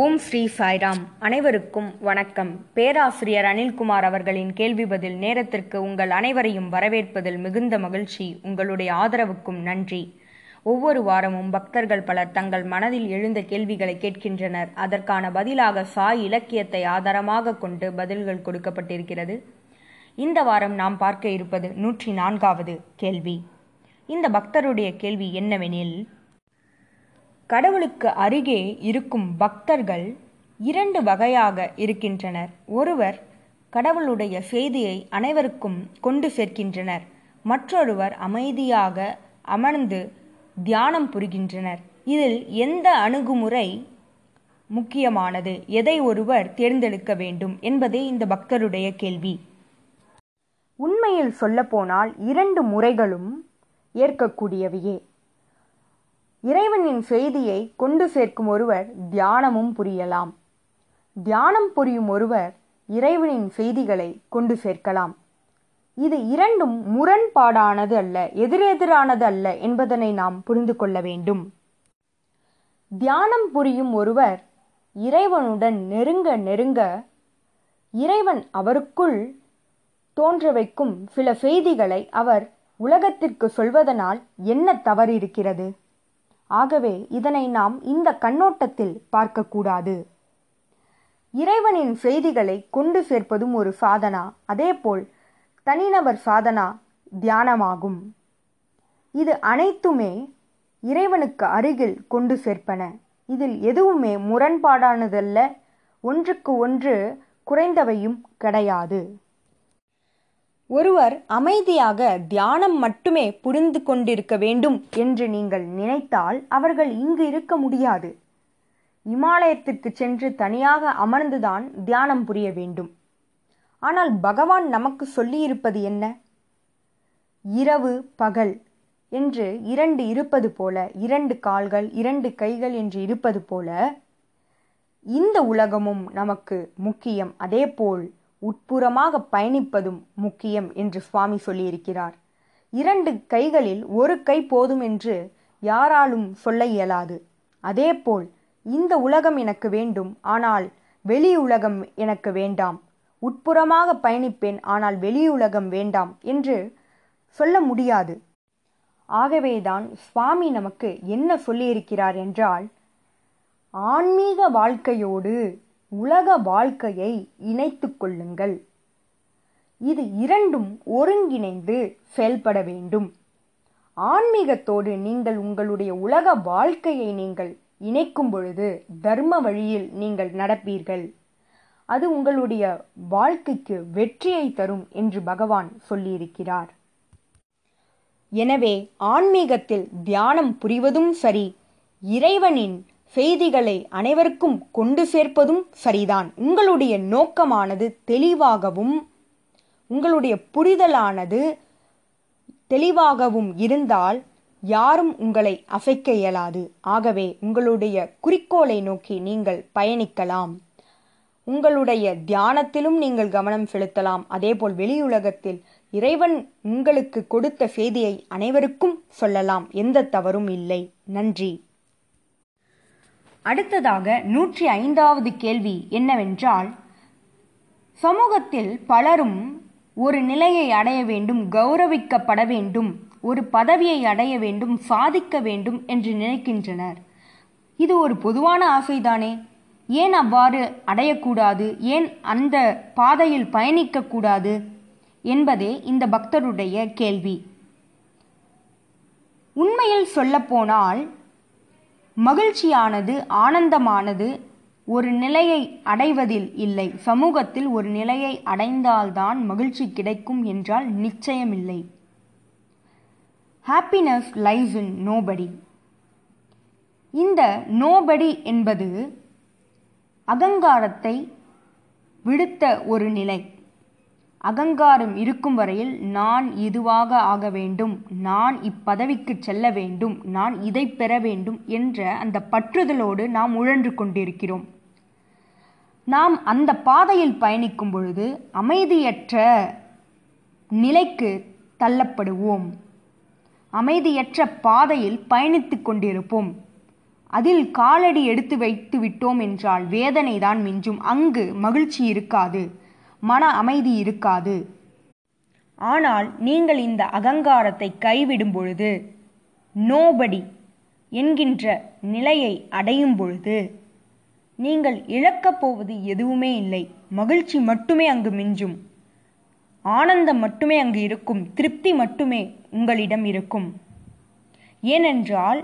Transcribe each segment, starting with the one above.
ஓம் ஸ்ரீ சாய்ராம். அனைவருக்கும் வணக்கம். பேராசிரியர் அனில்குமார் அவர்களின் கேள்வி பதில் நேரத்திற்கு உங்கள் அனைவரையும் வரவேற்பதில் மிகுந்த மகிழ்ச்சி. உங்களுடைய ஆதரவுக்கும் நன்றி. ஒவ்வொரு வாரமும் பக்தர்கள் பலர் தங்கள் மனதில் எழுந்த கேள்விகளை கேட்கின்றனர். அதற்கான பதிலாக சாய் இலக்கியத்தை ஆதாரமாக கொண்டு பதில்கள் கொடுக்கப்பட்டிருக்கிறது. இந்த வாரம் நாம் பார்க்க இருப்பது நூற்றி நான்காவது கேள்வி. இந்த பக்தருடைய கேள்வி என்னவெனில் கடவுளுக்கு அருகே இருக்கும் பக்தர்கள் இரண்டு வகையாக இருக்கின்றனர். ஒருவர் கடவுளுடைய செய்தியை அனைவருக்கும் கொண்டு சேர்க்கின்றனர். மற்றொருவர் அமைதியாக அமர்ந்து தியானம் புரிகின்றனர். இதில் எந்த அணுகுமுறை முக்கியமானது? எதை ஒருவர் தேர்ந்தெடுக்க வேண்டும் என்பதே இந்த பக்தருடைய கேள்வி. உண்மையில் சொல்லப்போனால் இரண்டு முறைகளும் ஏற்கக்கூடியவையே. இறைவனின் செய்தியை கொண்டு சேர்க்கும் ஒருவர் தியானமும் புரியலாம். தியானம் புரியும் ஒருவர் இறைவனின் செய்திகளை கொண்டு சேர்க்கலாம். இது இரண்டும் முரண்பாடானது அல்ல எதிரெதிரானது அல்ல என்பதனை நாம் புரிந்து கொள்ள வேண்டும். தியானம் புரியும் ஒருவர் இறைவனுடன் நெருங்க நெருங்க இறைவன் அவருக்குள் தோன்ற வைக்கும் சில செய்திகளை அவர் உலகத்திற்கு சொல்வதனால் என்ன தவறு இருக்கிறது ஆகவே இதனை நாம் இந்த கண்ணோட்டத்தில் பார்க்கக்கூடாது. இறைவனின் செய்திகளை கொண்டு சேர்ப்பதும் ஒரு சாதனா அதேபோல் தனிநபர் சாதனா தியானமாகும். இது அனைத்துமே இறைவனுக்கு அருகில் கொண்டு சேர்ப்பன. இதில் எதுவுமே முரண்பாடானதல்ல ஒன்றுக்கு ஒன்று குறைந்தவையும் கிடையாது. ஒருவர் அமைதியாக தியானம் மட்டுமே புரிந்து கொண்டிருக்க வேண்டும் என்று நீங்கள் நினைத்தால் அவர்கள் இங்கு இருக்க முடியாது. இமாலயத்திற்கு சென்று தனியாக அமர்ந்துதான் தியானம் புரிய வேண்டும். ஆனால் பகவான் நமக்கு சொல்லியிருப்பது என்ன? இரவு பகல் என்று இரண்டு இருப்பது போல இரண்டு கால்கள் இரண்டு கைகள் என்று இருப்பது போல இந்த உலகமும் நமக்கு முக்கியம். அதேபோல் உட்புறமாக பயணிப்பதும் முக்கியம் என்று சுவாமி சொல்லியிருக்கிறார். இரண்டு கைகளில் ஒரு கை போதும் என்று யாராலும் சொல்ல இயலாது. அதேபோல் இந்த உலகம் எனக்கு வேண்டும் ஆனால் வெளி உலகம் எனக்கு வேண்டாம். உட்புறமாக பயணிப்பேன் ஆனால் வெளியுலகம் வேண்டாம் என்று சொல்ல முடியாது. ஆகவேதான் சுவாமி நமக்கு என்ன சொல்லியிருக்கிறார் என்றால் ஆன்மீக வாழ்க்கையோடு உலக வாழ்க்கையை இணைத்து கொள்ளுங்கள். இது இரண்டும் ஒருங்கிணைந்து செயல்பட வேண்டும். ஆன்மீகத்தோடு நீங்கள் உங்களுடைய உலக வாழ்க்கையை நீங்கள் இணைக்கும் பொழுது தர்ம வழியில் நீங்கள் நடப்பீர்கள். அது உங்களுடைய வாழ்க்கைக்கு வெற்றியை தரும் என்று பகவான் சொல்லியிருக்கிறார். எனவே ஆன்மீகத்தில் தியானம் புரிவதும் சரி இறைவனின் செய்திகளை அனைவருக்கும் கொண்டு சேர்ப்பதும் சரிதான். உங்களுடைய நோக்கமானது தெளிவாகவும் உங்களுடைய புரிதலானது தெளிவாகவும் இருந்தால் யாரும் உங்களை அசைக்க இயலாது. ஆகவே உங்களுடைய குறிக்கோளை நோக்கி நீங்கள் பயணிக்கலாம். உங்களுடைய தியானத்திலும் நீங்கள் கவனம் செலுத்தலாம். அதேபோல் வெளியுலகத்தில் இறைவன் உங்களுக்கு கொடுத்த செய்தியை அனைவருக்கும் சொல்லலாம். எந்த தவறும் இல்லை. நன்றி. அடுத்ததாக நூற்றி ஐந்தாவது கேள்வி என்னவென்றால் சமூகத்தில் பலரும் ஒரு நிலையை அடைய வேண்டும் கௌரவிக்கப்பட வேண்டும் ஒரு பதவியை அடைய வேண்டும் சாதிக்க வேண்டும் என்று நினைக்கின்றனர். இது ஒரு பொதுவான ஆசைதானே? ஏன் அவ்வாறு அடையக்கூடாது? ஏன் அந்த பாதையில் பயணிக்கக்கூடாது என்பதே இந்த பக்தருடைய கேள்வி. உண்மையில் சொல்லப்போனால் மகிழ்ச்சியானது ஆனந்தமானது ஒரு நிலையை அடைவதில் இல்லை. சமூகத்தில் ஒரு நிலையை அடைந்தால்தான் மகிழ்ச்சி கிடைக்கும் என்றால் நிச்சயமில்லை. ஹாப்பினஸ் லைஸ் இன் நோபடி இந்த நோபடி என்பது அகங்காரத்தை விடுத்த ஒரு நிலை. அகங்காரம் இருக்கும் வரையில் நான் இதுவாக ஆக வேண்டும்? நான் இப்பதவிக்கு செல்ல வேண்டும். நான் இதை பெற வேண்டும் என்ற அந்த பற்றுதலோடு நாம் உழன்று கொண்டிருக்கிறோம். நாம் அந்த பாதையில் பயணிக்கும் பொழுது அமைதியற்ற நிலைக்கு தள்ளப்படுவோம். அமைதியற்ற பாதையில் பயணித்து கொண்டிருப்போம். அதில் காலடி எடுத்து வைத்து விட்டோம் என்றால் வேதனை தான் மிஞ்சும். அங்கு மகிழ்ச்சி இருக்காது. மன அமைதி இருக்காது. ஆனால் நீங்கள் இந்த அகங்காரத்தை கைவிடும் பொழுது நோபடி என்கின்ற நிலையை அடையும் பொழுது நீங்கள் இழக்கப் போவது எதுவுமே இல்லை. மகிழ்ச்சி மட்டுமே அங்கு மிஞ்சும். ஆனந்தம் மட்டுமே அங்கு இருக்கும். திருப்தி மட்டுமே உங்களிடம் இருக்கும். ஏனென்றால்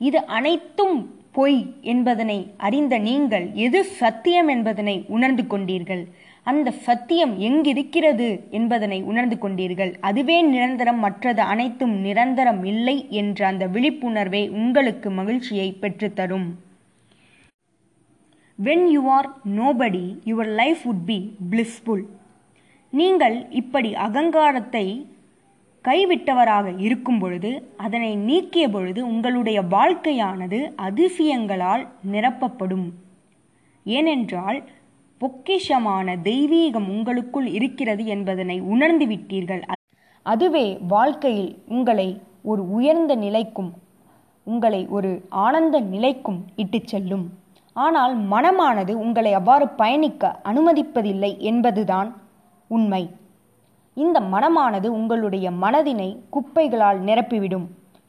இது அனைத்தும் பொய் என்பதனை அறிந்த நீங்கள் எது சத்தியம் என்பதனை உணர்ந்து கொண்டீர்கள். அந்த சத்தியம் எங்கிருக்கிறது என்பதனை உணர்ந்து கொண்டீர்கள். அதுவே நிரந்தரம் மற்றது அனைத்தும் நிரந்தரம் இல்லை என்ற அந்த விழிப்புணர்வே உங்களுக்கு மகிழ்ச்சியை பெற்றுத்தரும். When you are nobody your life would be blissful நீங்கள் இப்படி அகங்காரத்தை கைவிட்டவராக இருக்கும் பொழுது அதனை நீக்கிய பொழுது உங்களுடைய வாழ்க்கையானது அதிசயங்களால் நிரப்பப்படும். ஏனென்றால் பொக்கிஷமான தெய்வீகம் உங்களுக்குள் இருக்கிறது என்பதனை உணர்ந்து விட்டீர்கள். அதுவே வாழ்க்கையில் உங்களை ஒரு உயர்ந்த நிலைக்கும் உங்களை ஒரு ஆனந்த நிலைக்கும் இட்டுச் செல்லும். ஆனால் மனமானது உங்களை அவ்வாறு பயணிக்க அனுமதிப்பதில்லை என்பதுதான் உண்மை. இந்த மனமானது உங்களுடைய மனதினை குப்பைகளால் நிரப்பிவிடும்.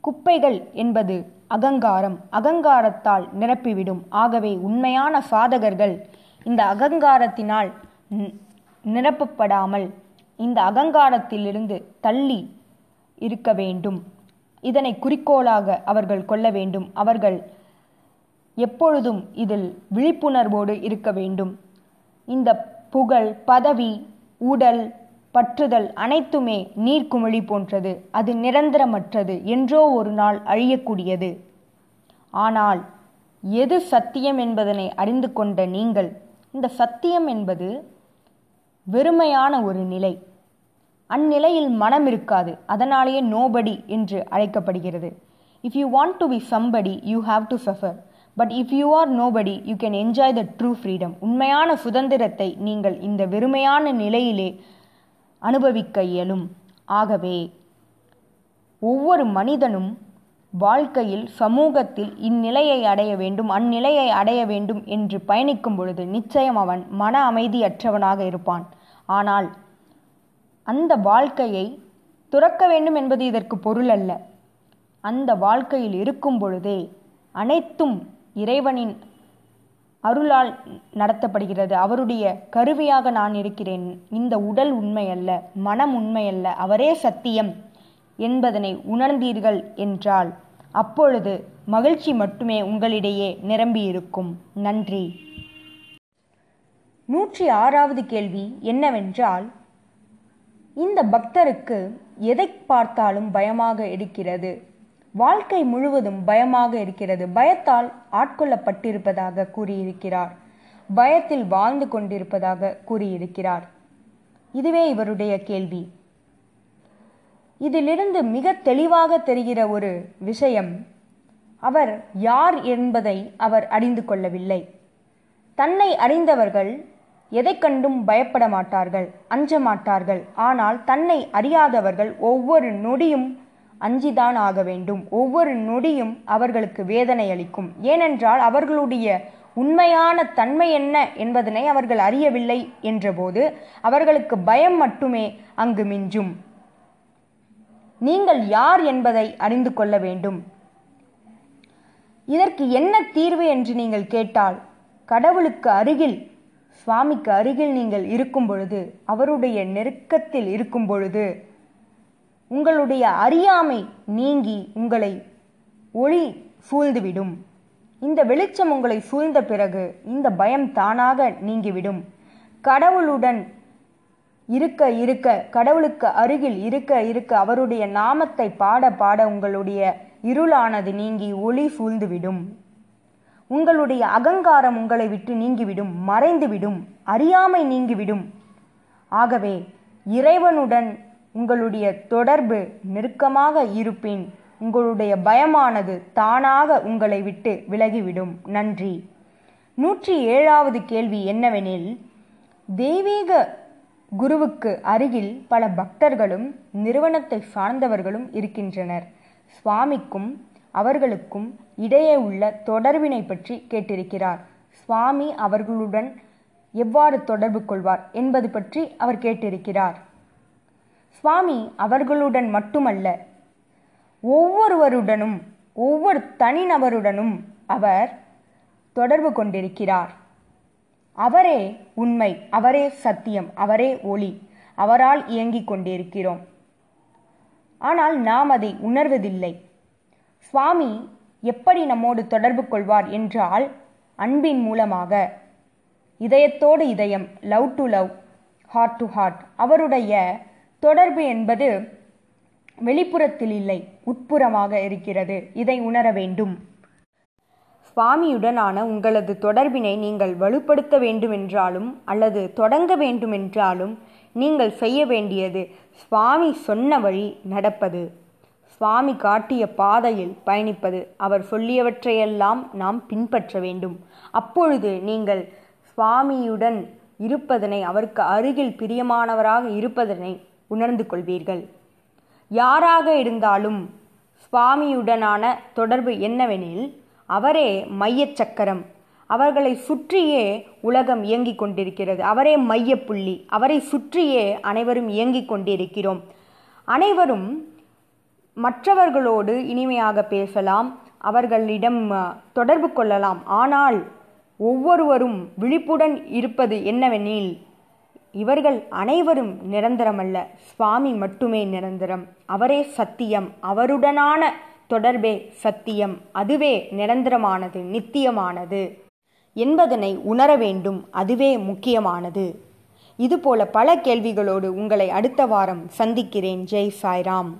குப்பைகள் என்பது அகங்காரம் அகங்காரத்தால் நிரப்பிவிடும். ஆகவே உண்மையான சாதகர்கள் இந்த அகங்காரத்தினால் நி- நிரப்பப்படாமல் இந்த அகங்காரத்திலிருந்து தள்ளி இருக்க வேண்டும். இதனை குறிக்கோளாக அவர்கள் கொள்ள வேண்டும். அவர்கள் எப்பொழுதும் இதில் விழிப்புணர்வோடு இருக்க வேண்டும். இந்த புகழ் பதவி உடல் பற்றுதல் அனைத்துமே நீர்க்குமிழி போன்றது. அது நிரந்தரமற்றது. என்றோ ஒரு நாள் அழியக்கூடியது. ஆனால் எது சத்தியம் என்பதனை அறிந்து கொண்ட நீங்கள் இந்த சத்தியம் என்பது வெறுமையான ஒரு நிலை. அந்நிலையில் மனம் இருக்காது. அதனாலேயே நோபடி என்று அழைக்கப்படுகிறது. If you want to be somebody you have to suffer but if you are nobody you can enjoy the true freedom உண்மையான சுதந்திரத்தை நீங்கள் இந்த வெறுமையான நிலையிலே அனுபவிக்க இயலும். ஆகவே ஒவ்வொரு மனிதனும் வாழ்க்கையில் சமூகத்தில் இந்நிலையை அடைய வேண்டும் அந்நிலையை அடைய வேண்டும் என்று பயணிக்கும் பொழுது நிச்சயம் அவன் மன அமைதியற்றவனாக இருப்பான். ஆனால் அந்த வாழ்க்கையை துறக்க வேண்டும் என்பது இதற்கு பொருள் அல்ல. அந்த வாழ்க்கையில் இருக்கும் பொழுதே அனைத்தும் இறைவனின் அருளால் நடத்தப்படுகிறது. அவருடைய கருவியாக நான் இருக்கிறேன். இந்த உடல் உண்மையல்ல மனம் உண்மையல்ல அவரே சத்தியம். என்பதனை உணர்ந்தீர்கள் என்றால் அப்பொழுது மகிழ்ச்சி மட்டுமே உங்களிடையே நிரம்பியிருக்கும். நன்றி. நூற்றி ஆறாவது கேள்வி என்னவென்றால் இந்த பக்தருக்கு எதை பார்த்தாலும் பயமாக இருக்கிறது? வாழ்க்கை முழுவதும் பயமாக இருக்கிறது. பயத்தால் ஆட்கொள்ளப்பட்டிருப்பதாக கூறியிருக்கிறார். பயத்தில் வாழ்ந்து கொண்டிருப்பதாக கூறியிருக்கிறார். இதுவே இவருடைய கேள்வி. இதிலிருந்து மிக தெளிவாக தெரிகிற ஒரு விஷயம் அவர் யார் என்பதை அவர் அறிந்து கொள்ளவில்லை. தன்னை அறிந்தவர்கள் எதை கண்டும் பயப்பட மாட்டார்கள் அஞ்ச மாட்டார்கள். ஆனால் தன்னை அறியாதவர்கள் ஒவ்வொரு நொடியும் அஞ்சிதான் ஆக வேண்டும். ஒவ்வொரு நொடியும் அவர்களுக்கு வேதனை அளிக்கும். ஏனென்றால் அவர்களுடைய உண்மையான தன்மை என்ன என்பதனை அவர்கள் அறியவில்லை என்றபோது அவர்களுக்கு பயம் மட்டுமே அங்கு மிஞ்சும். நீங்கள் யார் என்பதை அறிந்து கொள்ள வேண்டும். இதற்கு என்ன தீர்வு என்று நீங்கள் கேட்டால் கடவுளுக்கு அருகில் சுவாமிக்கு அருகில் நீங்கள் இருக்கும் பொழுது அவருடைய நெருக்கத்தில் இருக்கும் பொழுது உங்களுடைய அறியாமை நீங்கி உங்களை ஒளி சூழ்ந்துவிடும். இந்த வெளிச்சம் உங்களை சூழ்ந்த பிறகு இந்த பயம் தானாக நீங்கிவிடும். கடவுளுடன் இருக்க இருக்க கடவுளுக்கு அருகில் இருக்க இருக்க அவருடைய நாமத்தை பாட பாட உங்களுடைய இருளானது நீங்கி ஒளி சூழ்ந்துவிடும். உங்களுடைய அகங்காரம் உங்களை விட்டு நீங்கிவிடும் மறைந்துவிடும் அறியாமை நீங்கிவிடும். ஆகவே இறைவனுடன் உங்களுடைய தொடர்பு நெருக்கமாக இருப்பின் உங்களுடைய பயமானது தானாக உங்களை விட்டு விலகிவிடும். நன்றி. நூற்றி ஏழாவது கேள்வி என்னவெனில் தெய்வீக குருவுக்கு அருகில் பல பக்தர்களும் நிறுவனத்தை சார்ந்தவர்களும் இருக்கின்றனர். சுவாமிக்கும் அவர்களுக்கும் இடையே உள்ள தொடர்பினை பற்றி கேட்டிருக்கிறார். சுவாமி அவர்களுடன் எவ்வாறு தொடர்பு கொள்வார் என்பது பற்றி அவர் கேட்டிருக்கிறார். சுவாமி அவர்களுடன் மட்டுமல்ல ஒவ்வொருவருடனும் ஒவ்வொரு தனிநபருடனும் அவர் தொடர்பு கொண்டிருக்கிறார். அவரே உண்மை அவரே சத்தியம் அவரே ஒளி. அவரால் இயங்கிக் கொண்டிருக்கிறோம். ஆனால் நாம் அதை உணர்வதில்லை. சுவாமி எப்படி நம்மோடு தொடர்பு கொள்வார் என்றால் அன்பின் மூலமாக. இதயத்தோடு இதயம் love to love heart to heart. அவருடைய தொடர்பு என்பது வெளிப்புறத்தில் இல்லை உட்புறமாக இருக்கிறது. இதை உணர வேண்டும். சுவாமியுடனான உங்களது தொடர்பினை நீங்கள் வலுப்படுத்த வேண்டுமென்றாலும் அல்லது தொடங்க வேண்டுமென்றாலும் நீங்கள் செய்ய வேண்டியது சுவாமி சொன்ன வழி நடப்பது. சுவாமி காட்டிய பாதையில் பயணிப்பது. அவர் சொல்லியவற்றையெல்லாம் நாம் பின்பற்ற வேண்டும். அப்பொழுது நீங்கள் சுவாமியுடன் இருப்பதனை அவருக்கு அருகில் பிரியமானவராக இருப்பதனை உணர்ந்து கொள்வீர்கள். யாராக இருந்தாலும் சுவாமியுடனான தொடர்பு என்னவெனில் அவரே மையச்சக்கரம். அவர்களை சுற்றியே உலகம் இயங்கிக் கொண்டிருக்கிறது. அவரே மையப்புள்ளி. அவரை சுற்றியே அனைவரும் இயங்கிக் கொண்டிருக்கிறோம். அனைவரும் மற்றவர்களோடு இனிமையாக பேசலாம். அவர்களிடம் தொடர்பு கொள்ளலாம். ஆனால் ஒவ்வொருவரும் விழிப்புடன் இருப்பது என்னவெனில் இவர்கள் அனைவரும் நிரந்தரமல்ல. சுவாமி மட்டுமே நிரந்தரம். அவரே சத்தியம். அவருடனான தொடர்பே சத்தியம். அதுவே நிரந்தரமானது நித்தியமானது. என்பதனை உணர வேண்டும் அதுவே முக்கியமானது. இதுபோல பல கேள்விகளோடு உங்களை அடுத்த வாரம் சந்திக்கிறேன். ஜெய் சாய்ராம்.